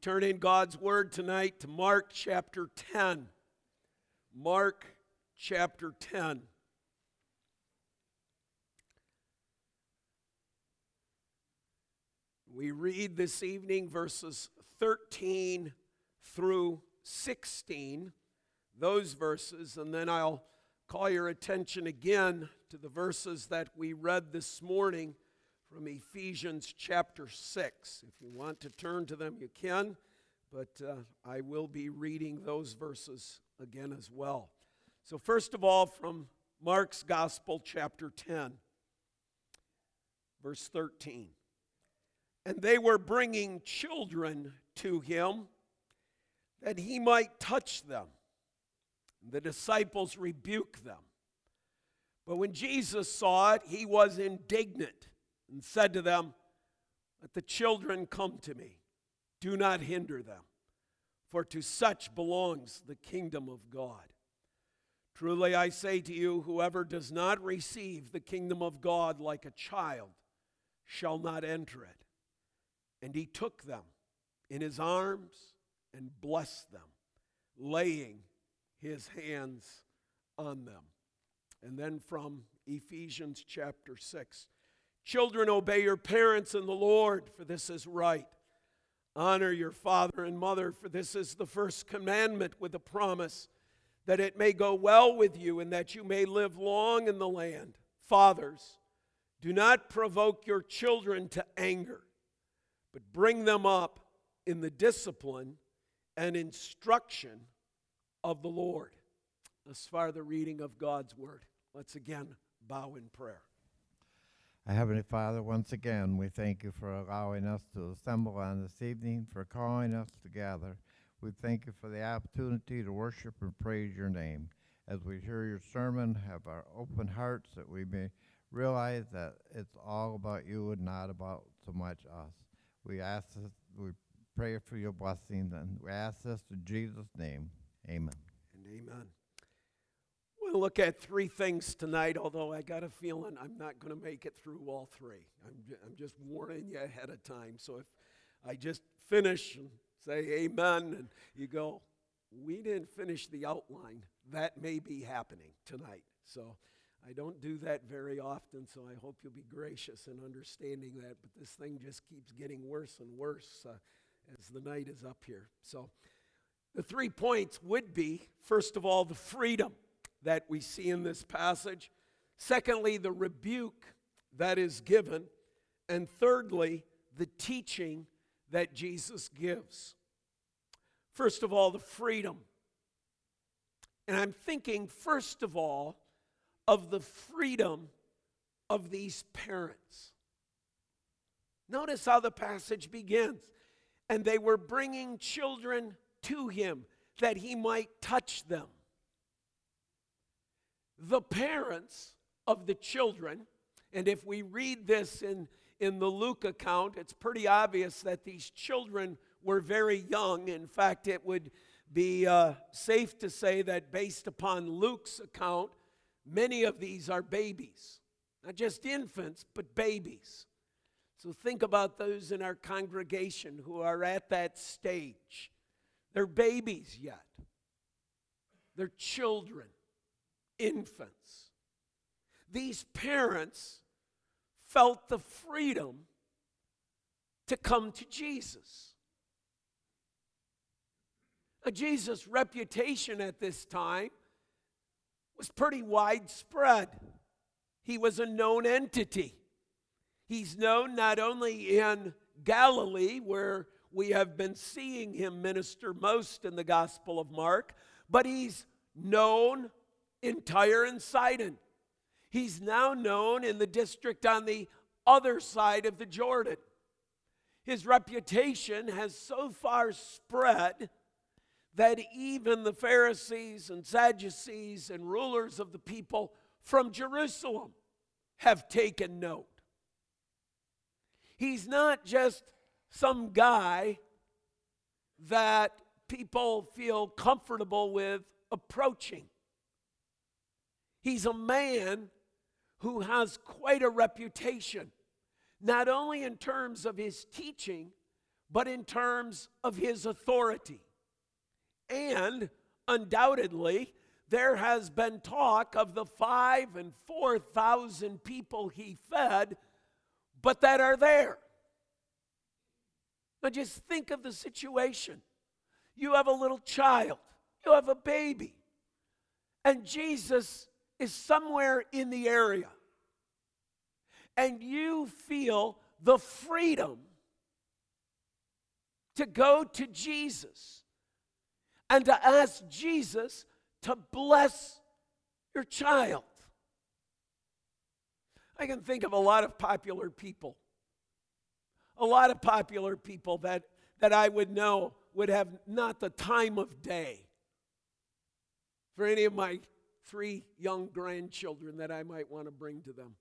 turn in God's Word tonight to Mark chapter 10. Mark chapter 10. We read this evening verses 13 through 16, those verses, and then I'll call your attention again to the verses that we read this morning from Ephesians chapter 6. If you want to turn to them, you can, but uh, I will be reading those verses again as well. So, first of all, from Mark's Gospel, chapter 10, verse 13. And they were bringing children to him that he might touch them. The disciples rebuked them. But when Jesus saw it, he was indignant and said to them, Let the children come to me. Do not hinder them, for to such belongs the kingdom of God. Truly I say to you, whoever does not receive the kingdom of God like a child shall not enter it. And he took them in his arms and blessed them, laying his hands on them. And then from Ephesians chapter 6 Children, obey your parents in the Lord, for this is right. Honor your father and mother, for this is the first commandment with a promise that it may go well with you and that you may live long in the land. Fathers, do not provoke your children to anger, but bring them up in the discipline and instruction of the Lord. Thus far, the reading of God's word. Let's again bow in prayer. Heavenly Father, once again, we thank you for allowing us to assemble on this evening, for calling us together. We thank you for the opportunity to worship and praise your name. As we hear your sermon, have our open hearts that we may realize that it's all about you and not about so much us. We ask this, we pray for your blessing, and we ask this in Jesus' name. Amen. And amen want to look at three things tonight, although I got a feeling I'm not going to make it through all three. I'm, I'm just warning you ahead of time. So if I just finish and say amen, and you go, we didn't finish the outline, that may be happening tonight. So I don't do that very often, so I hope you'll be gracious in understanding that. But this thing just keeps getting worse and worse uh, as the night is up here. So the three points would be first of all, the freedom that we see in this passage. Secondly, the rebuke that is given. And thirdly, the teaching that Jesus gives. First of all, the freedom. And I'm thinking, first of all, of the freedom of these parents. Notice how the passage begins. And they were bringing children to him that he might touch them the parents of the children, and if we read this in, in the Luke account, it's pretty obvious that these children were very young. In fact, it would be uh, safe to say that based upon Luke's account, many of these are babies. Not just infants, but babies. So think about those in our congregation who are at that stage. They're babies yet, they're children infants. These parents felt the freedom to come to Jesus. Now, Jesus' reputation at this time was pretty widespread. He was a known entity. He's known not only in Galilee, where we have been seeing him minister most in the Gospel of Mark, but he's known in Tyre and Sidon. He's now known in the district on the other side of the Jordan. His reputation has so far spread that even the Pharisees and Sadducees and rulers of the people from Jerusalem have taken note. He's not just some guy that people feel comfortable with approaching. He's a man who has quite a reputation, not only in terms of his teaching, but in terms of his authority. And undoubtedly, there has been talk of the five and four thousand people he fed, but that are there. Now just think of the situation. You have a little child, you have a baby, and Jesus is somewhere in the area. And you feel the freedom to go to Jesus and to ask Jesus to bless your child. I can think of a lot of popular people, a lot of popular people that, that I would know would have not the time of day for any of my three young grandchildren that I might want to bring to them.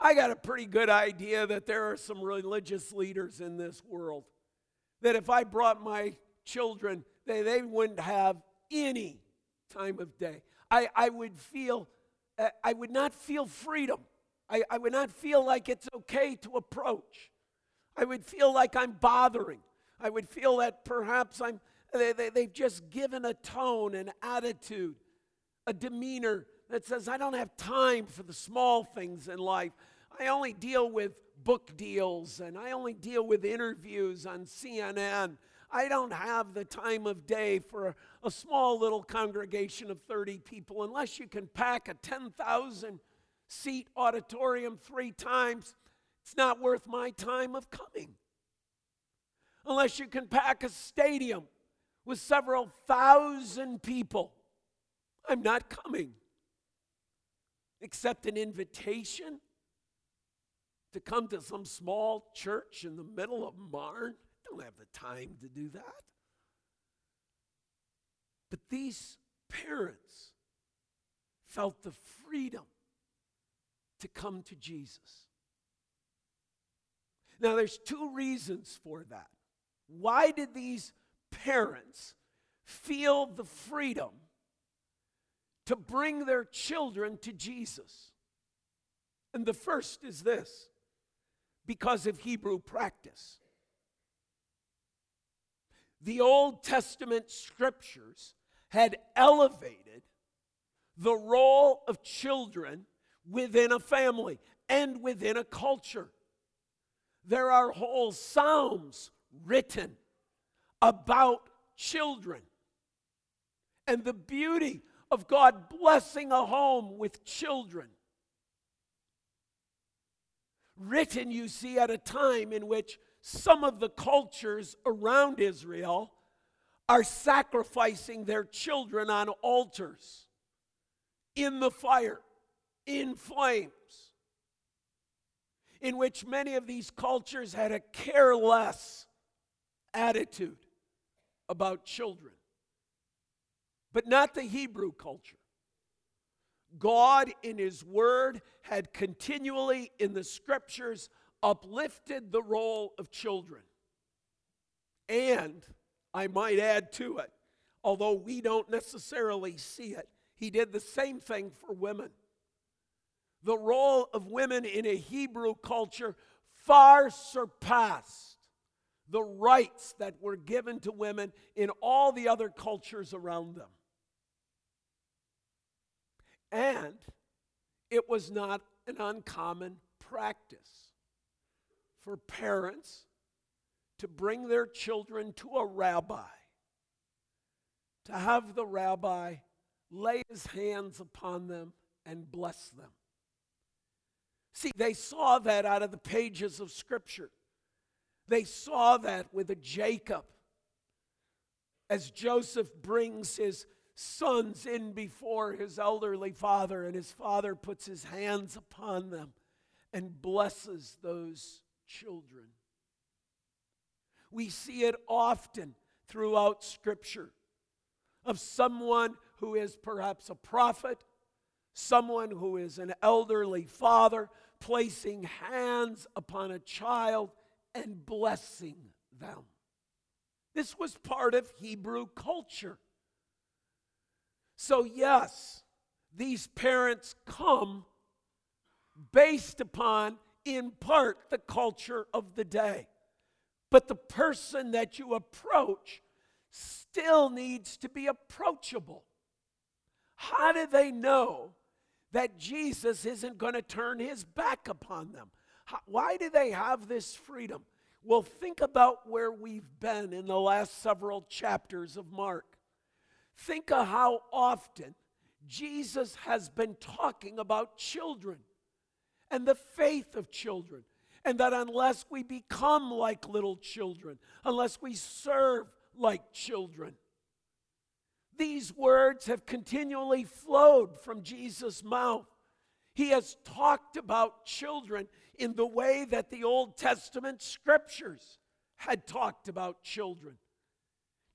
I got a pretty good idea that there are some religious leaders in this world that if I brought my children, they, they wouldn't have any time of day. I, I would feel, uh, I would not feel freedom. I, I would not feel like it's okay to approach. I would feel like I'm bothering. I would feel that perhaps I'm, they, they, they've just given a tone, an attitude, a demeanor that says, I don't have time for the small things in life. I only deal with book deals and I only deal with interviews on CNN. I don't have the time of day for a, a small little congregation of 30 people unless you can pack a 10,000 seat auditorium three times. It's not worth my time of coming. Unless you can pack a stadium with several thousand people, I'm not coming. Except an invitation to come to some small church in the middle of Marne. Don't have the time to do that. But these parents felt the freedom to come to Jesus. Now, there's two reasons for that. Why did these parents feel the freedom to bring their children to Jesus? And the first is this because of Hebrew practice. The Old Testament scriptures had elevated the role of children within a family and within a culture. There are whole psalms written about children and the beauty of God blessing a home with children. Written, you see, at a time in which some of the cultures around Israel are sacrificing their children on altars in the fire, in flames, in which many of these cultures had a careless attitude about children, but not the Hebrew culture. God, in His Word, had continually in the Scriptures uplifted the role of children. And I might add to it, although we don't necessarily see it, He did the same thing for women. The role of women in a Hebrew culture far surpassed the rights that were given to women in all the other cultures around them. And it was not an uncommon practice for parents to bring their children to a rabbi, to have the rabbi lay his hands upon them and bless them. See, they saw that out of the pages of Scripture. They saw that with a Jacob as Joseph brings his sons in before his elderly father, and his father puts his hands upon them and blesses those children. We see it often throughout Scripture of someone who is perhaps a prophet, someone who is an elderly father, placing hands upon a child and blessing them. This was part of Hebrew culture. So, yes, these parents come based upon, in part, the culture of the day. But the person that you approach still needs to be approachable. How do they know that Jesus isn't going to turn his back upon them? Why do they have this freedom? Well, think about where we've been in the last several chapters of Mark. Think of how often Jesus has been talking about children and the faith of children. And that unless we become like little children, unless we serve like children, these words have continually flowed from Jesus' mouth. He has talked about children in the way that the Old Testament scriptures had talked about children.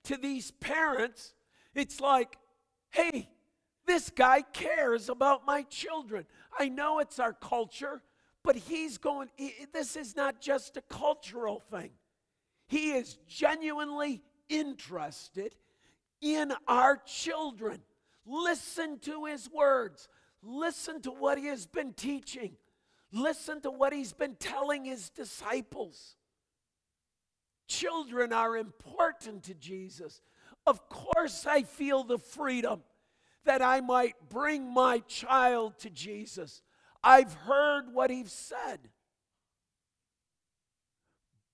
To these parents, it's like, hey, this guy cares about my children. I know it's our culture, but he's going, this is not just a cultural thing. He is genuinely interested in our children. Listen to his words. Listen to what he has been teaching. Listen to what he's been telling his disciples. Children are important to Jesus. Of course, I feel the freedom that I might bring my child to Jesus. I've heard what he's said.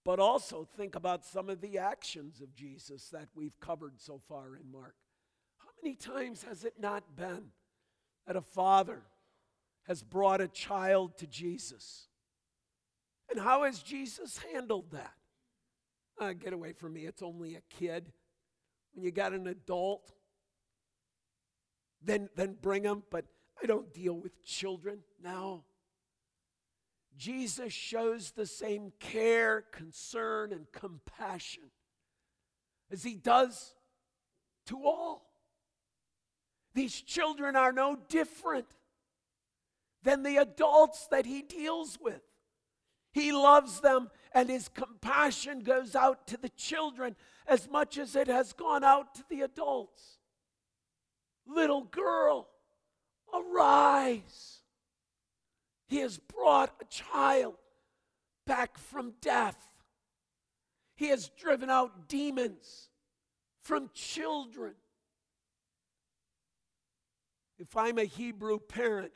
But also think about some of the actions of Jesus that we've covered so far in Mark. How many times has it not been that a father has brought a child to Jesus? And how has Jesus handled that? Uh, get away from me, it's only a kid. When you got an adult, then, then bring them, but I don't deal with children now. Jesus shows the same care, concern, and compassion as he does to all. These children are no different than the adults that he deals with. He loves them, and his compassion goes out to the children as much as it has gone out to the adults. Little girl, arise. He has brought a child back from death. He has driven out demons from children. If I'm a Hebrew parent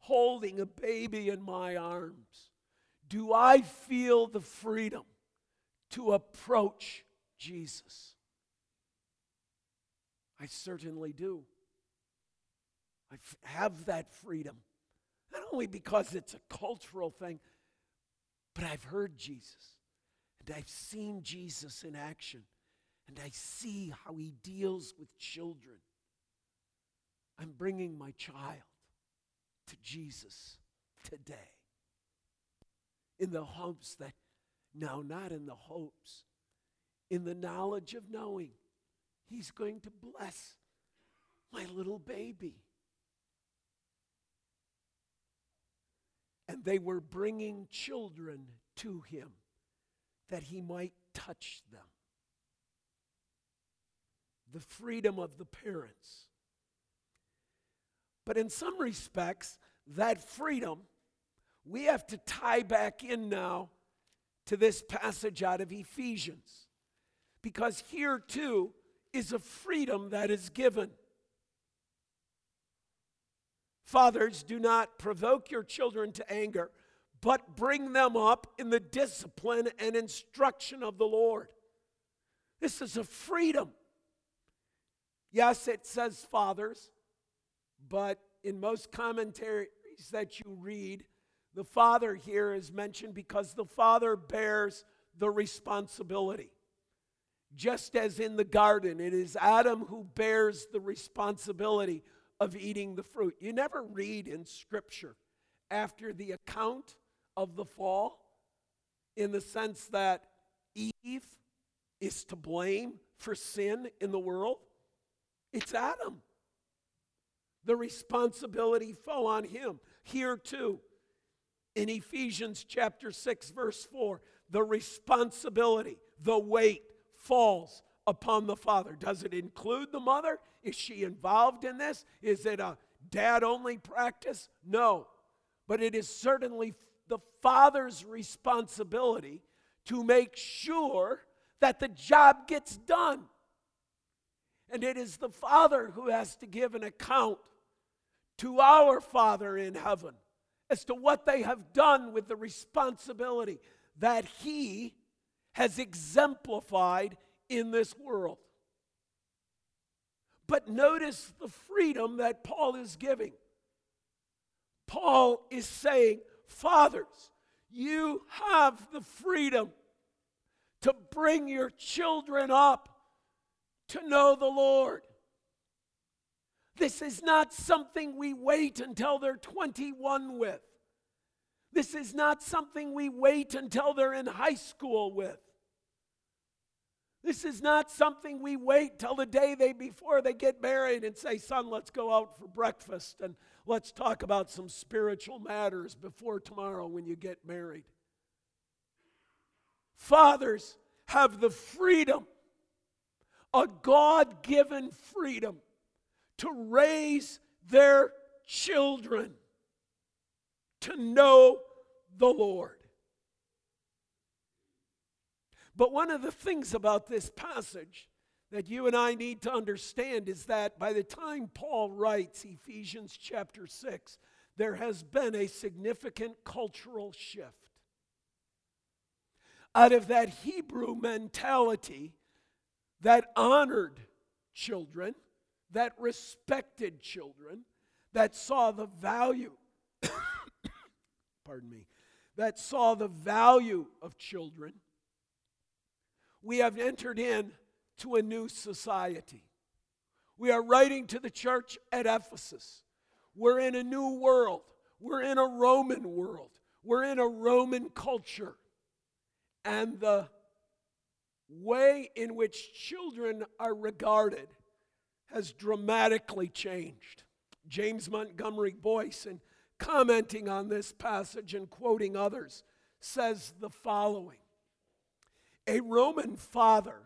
holding a baby in my arms, do I feel the freedom to approach Jesus? I certainly do. I have that freedom. Not only because it's a cultural thing, but I've heard Jesus and I've seen Jesus in action and I see how he deals with children. I'm bringing my child to Jesus today in the hopes that, no, not in the hopes, in the knowledge of knowing he's going to bless my little baby. And they were bringing children to him that he might touch them. The freedom of the parents. But in some respects, that freedom, we have to tie back in now to this passage out of Ephesians. Because here too is a freedom that is given. Fathers, do not provoke your children to anger, but bring them up in the discipline and instruction of the Lord. This is a freedom. Yes, it says fathers, but in most commentaries that you read, the father here is mentioned because the father bears the responsibility. Just as in the garden, it is Adam who bears the responsibility of eating the fruit. You never read in Scripture after the account of the fall in the sense that Eve is to blame for sin in the world. It's Adam. The responsibility fell on him. Here too, in Ephesians chapter 6, verse 4, the responsibility, the weight falls upon the father. Does it include the mother? Is she involved in this? Is it a dad only practice? No. But it is certainly the father's responsibility to make sure that the job gets done. And it is the Father who has to give an account to our Father in heaven as to what they have done with the responsibility that He has exemplified in this world. But notice the freedom that Paul is giving. Paul is saying, Fathers, you have the freedom to bring your children up to know the Lord. This is not something we wait until they're 21 with. This is not something we wait until they're in high school with. This is not something we wait till the day they before they get married and say, "Son, let's go out for breakfast and let's talk about some spiritual matters before tomorrow when you get married." Fathers have the freedom, a God given freedom, to raise their children to know the Lord. But one of the things about this passage that you and I need to understand is that by the time Paul writes Ephesians chapter 6, there has been a significant cultural shift. Out of that Hebrew mentality that honored children, that respected children, that saw the value, pardon me, that saw the value of children we have entered in to a new society. We are writing to the church at Ephesus. We're in a new world. We're in a Roman world. We're in a Roman culture. And the way in which children are regarded has dramatically changed. James Montgomery Boice, in commenting on this passage and quoting others, says the following a Roman father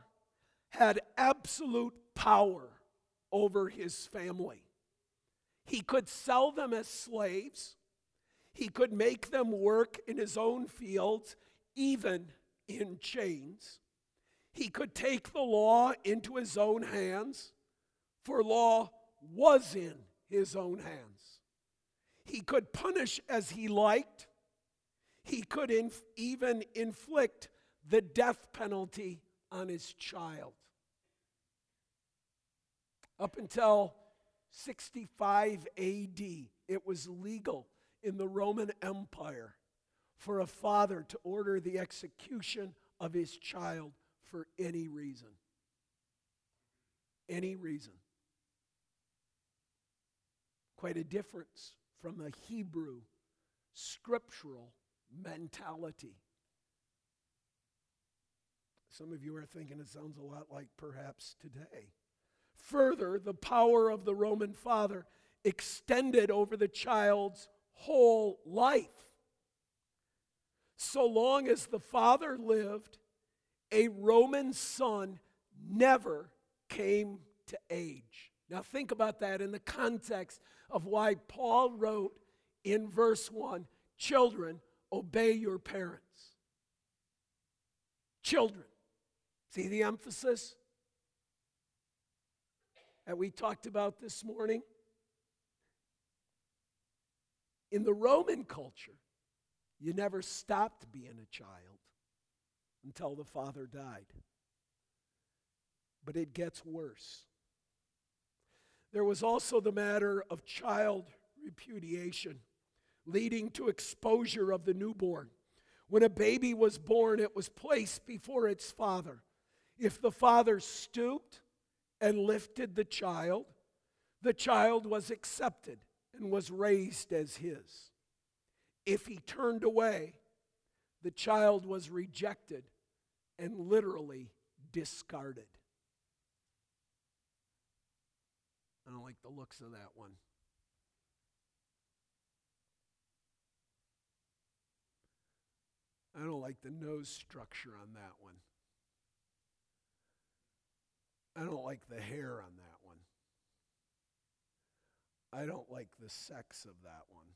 had absolute power over his family. He could sell them as slaves, he could make them work in his own fields, even in chains. He could take the law into his own hands, for law was in his own hands. He could punish as he liked. He could inf- even inflict the death penalty on his child. Up until 65 AD, it was legal in the Roman Empire for a father to order the execution of his child for any reason. Any reason. Quite a difference from the Hebrew scriptural mentality. Some of you are thinking it sounds a lot like perhaps today. Further, the power of the Roman father extended over the child's whole life. So long as the father lived, a Roman son never came to age. Now, think about that in the context of why Paul wrote in verse 1 Children, obey your parents. Children. See the emphasis that we talked about this morning? In the Roman culture, you never stopped being a child until the father died. But it gets worse. There was also the matter of child repudiation, leading to exposure of the newborn. When a baby was born, it was placed before its father. If the father stooped and lifted the child, the child was accepted and was raised as his. If he turned away, the child was rejected and literally discarded. I don't like the looks of that one. I don't like the nose structure on that one. I don't like the hair on that one. I don't like the sex of that one.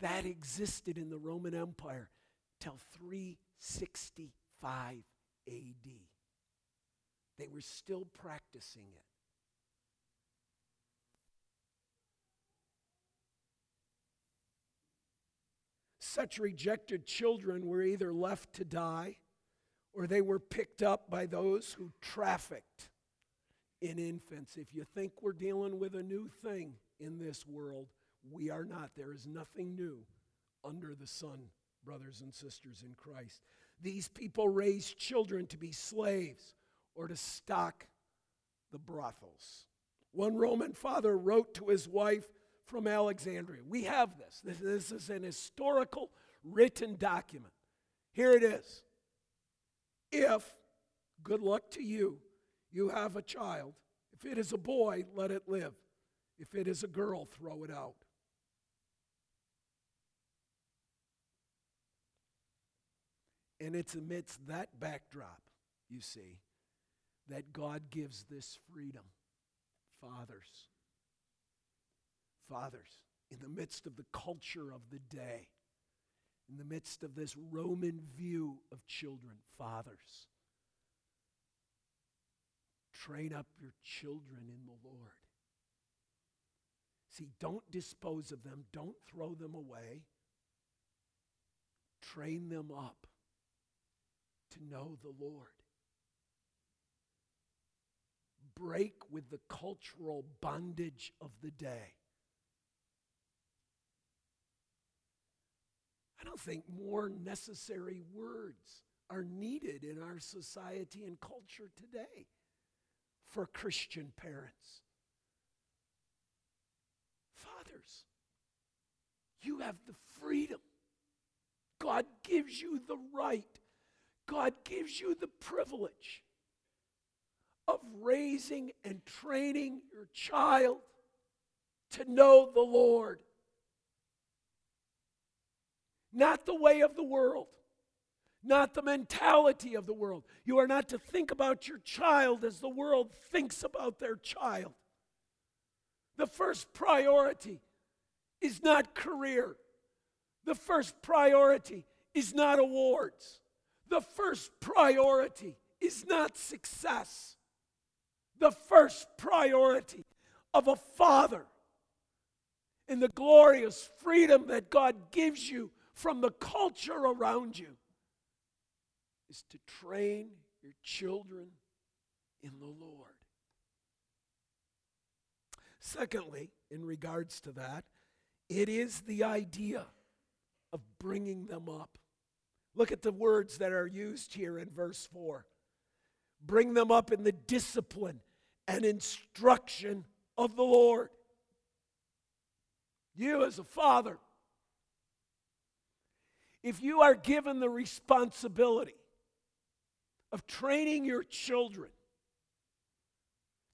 That existed in the Roman Empire till 365 AD. They were still practicing it. Such rejected children were either left to die or they were picked up by those who trafficked in infants. If you think we're dealing with a new thing in this world, we are not. There is nothing new under the sun, brothers and sisters in Christ. These people raised children to be slaves or to stock the brothels. One Roman father wrote to his wife from Alexandria. We have this. This, this is an historical written document. Here it is. If, good luck to you, you have a child, if it is a boy, let it live. If it is a girl, throw it out. And it's amidst that backdrop, you see, that God gives this freedom. Fathers, fathers, in the midst of the culture of the day, in the midst of this Roman view of children, fathers, train up your children in the Lord. See, don't dispose of them, don't throw them away. Train them up to know the Lord. Break with the cultural bondage of the day. I don't think more necessary words are needed in our society and culture today for Christian parents. Fathers, you have the freedom. God gives you the right. God gives you the privilege of raising and training your child to know the Lord. Not the way of the world, not the mentality of the world. You are not to think about your child as the world thinks about their child. The first priority is not career, the first priority is not awards, the first priority is not success. The first priority of a father in the glorious freedom that God gives you from the culture around you is to train your children in the Lord. Secondly, in regards to that, it is the idea of bringing them up. Look at the words that are used here in verse 4. Bring them up in the discipline and instruction of the Lord. You, as a father, if you are given the responsibility of training your children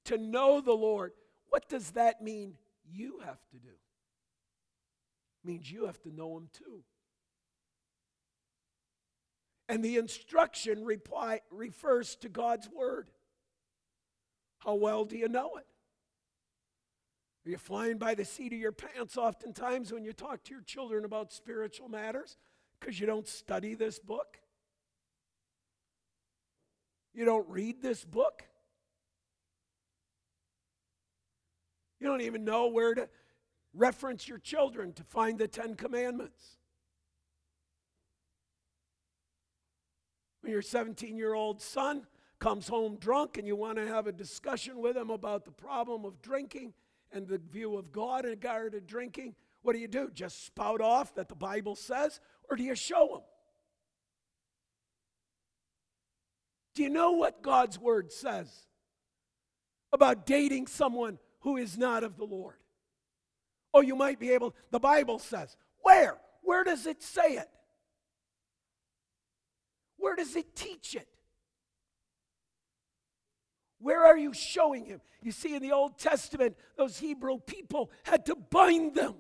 to know the Lord, what does that mean you have to do? It means you have to know Him too. And the instruction reply, refers to God's Word. How well do you know it? Are you flying by the seat of your pants oftentimes when you talk to your children about spiritual matters because you don't study this book? You don't read this book. You don't even know where to reference your children to find the Ten Commandments. When your 17 year old son comes home drunk and you want to have a discussion with him about the problem of drinking and the view of God in regard to drinking, what do you do? Just spout off that the Bible says, or do you show him? Do you know what God's word says about dating someone who is not of the Lord? Oh, you might be able, the Bible says. Where? Where does it say it? Where does it teach it? Where are you showing him? You see, in the Old Testament, those Hebrew people had to bind them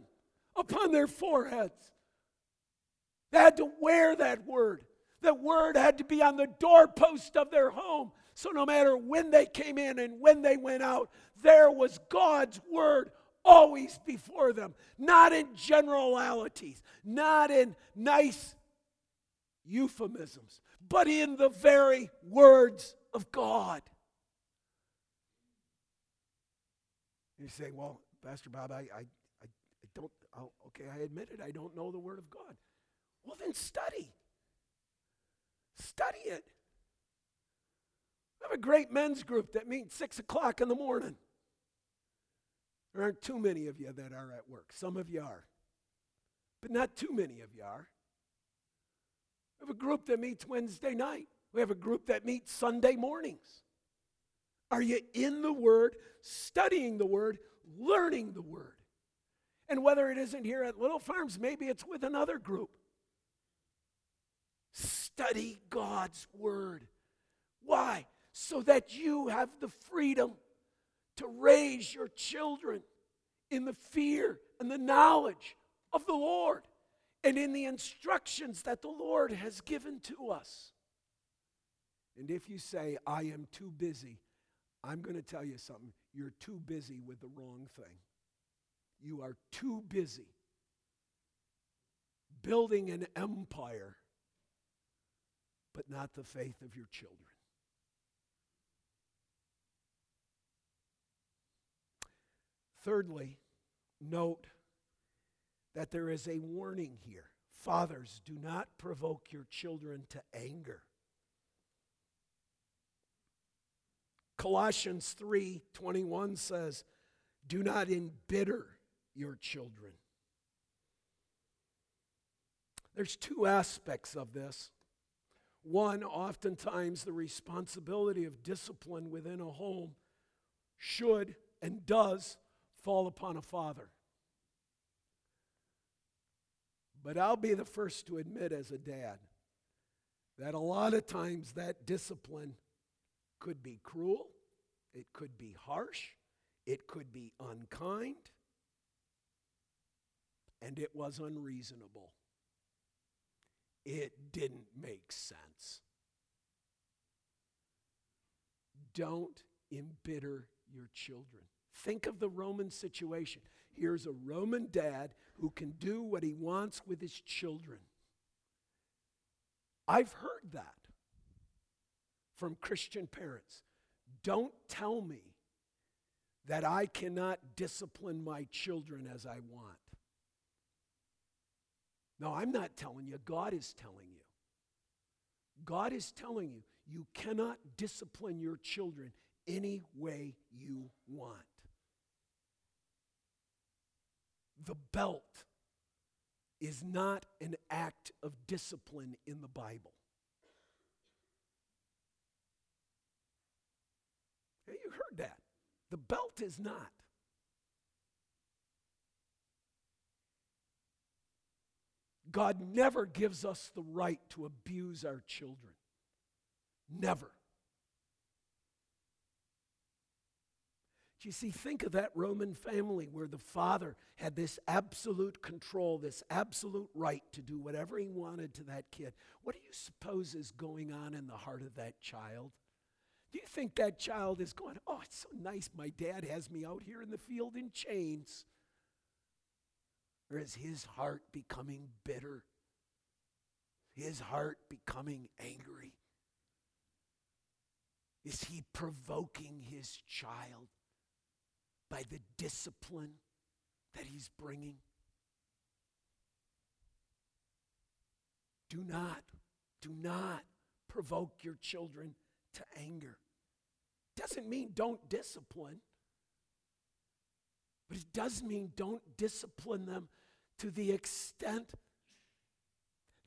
upon their foreheads. They had to wear that word. That word had to be on the doorpost of their home. So no matter when they came in and when they went out, there was God's word always before them, not in generalities, not in nice euphemisms, but in the very words of God. You say, well, Pastor Bob, I, I, I don't, I'll, okay, I admit it, I don't know the Word of God. Well, then study. Study it. We have a great men's group that meets 6 o'clock in the morning. There aren't too many of you that are at work. Some of you are. But not too many of you are. We have a group that meets Wednesday night. We have a group that meets Sunday mornings. Are you in the Word, studying the Word, learning the Word? And whether it isn't here at Little Farms, maybe it's with another group. Study God's Word. Why? So that you have the freedom to raise your children in the fear and the knowledge of the Lord and in the instructions that the Lord has given to us. And if you say, I am too busy, I'm going to tell you something. You're too busy with the wrong thing. You are too busy building an empire, but not the faith of your children. Thirdly, note that there is a warning here. Fathers, do not provoke your children to anger. Colossians 3:21 says, "Do not embitter your children." There's two aspects of this. One, oftentimes the responsibility of discipline within a home should and does fall upon a father. But I'll be the first to admit, as a dad, that a lot of times that discipline could be cruel, it could be harsh, it could be unkind, and it was unreasonable. It didn't make sense. Don't embitter your children. Think of the Roman situation. Here's a Roman dad who can do what he wants with his children. I've heard that from Christian parents. Don't tell me that I cannot discipline my children as I want. No, I'm not telling you. God is telling you. God is telling you you cannot discipline your children any way you want. The belt is not an act of discipline in the Bible. You heard that. The belt is not. God never gives us the right to abuse our children. Never. Do you see, think of that Roman family where the father had this absolute control, this absolute right to do whatever he wanted to that kid. What do you suppose is going on in the heart of that child? Do you think that child is going, oh, it's so nice my dad has me out here in the field in chains? Or is his heart becoming bitter? His heart becoming angry? Is he provoking his child by the discipline that he's bringing? Do not, do not provoke your children to anger. Doesn't mean don't discipline, but it does mean don't discipline them to the extent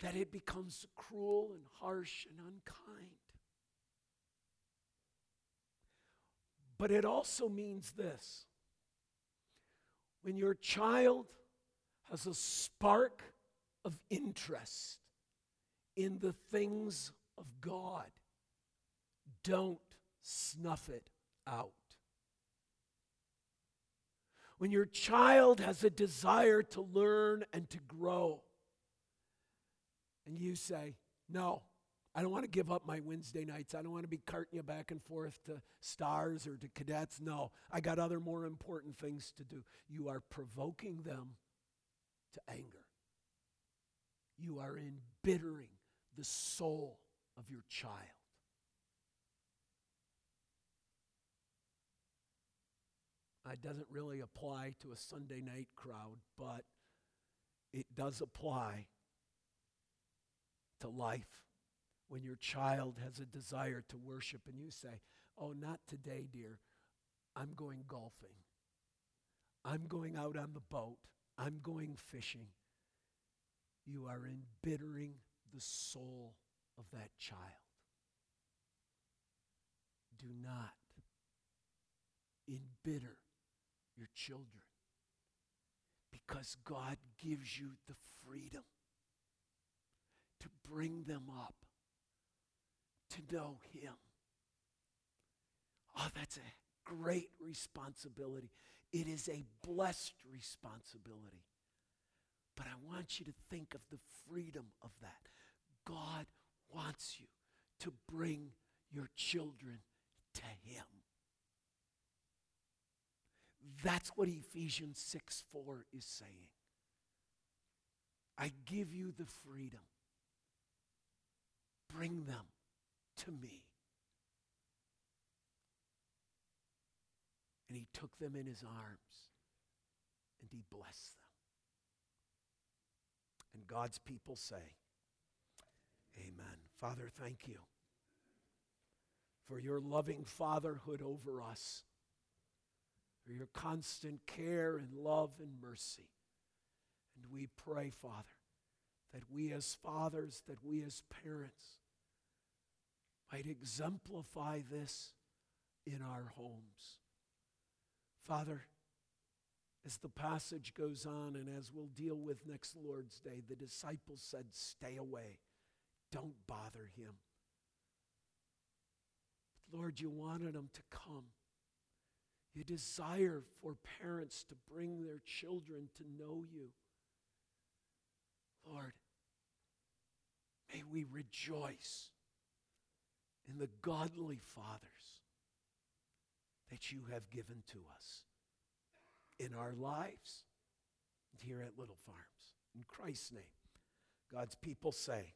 that it becomes cruel and harsh and unkind. But it also means this when your child has a spark of interest in the things of God, don't snuff it out. When your child has a desire to learn and to grow, and you say, No, I don't want to give up my Wednesday nights. I don't want to be carting you back and forth to stars or to cadets. No, I got other more important things to do. You are provoking them to anger. You are embittering the soul of your child. It doesn't really apply to a Sunday night crowd, but it does apply to life when your child has a desire to worship and you say, Oh, not today, dear. I'm going golfing. I'm going out on the boat. I'm going fishing. You are embittering the soul of that child. Do not embitter your children because God gives you the freedom to bring them up to know Him. Oh, that's a great responsibility. It is a blessed responsibility. But I want you to think of the freedom of that. God wants you to bring your children to Him. That's what Ephesians 6 4 is saying. I give you the freedom. Bring them to me. And he took them in his arms and he blessed them. And God's people say, Amen. Father, thank you for your loving fatherhood over us, for your constant care and love and mercy. And we pray, Father, that we as fathers, that we as parents might exemplify this in our homes. Father, as the passage goes on and as we'll deal with next Lord's Day, the disciples said, Stay away. Don't bother him. But Lord, you wanted them to come. You desire for parents to bring their children to know you. Lord, may we rejoice in the godly fathers that you have given to us in our lives here at Little Farms. In Christ's name, God's people say,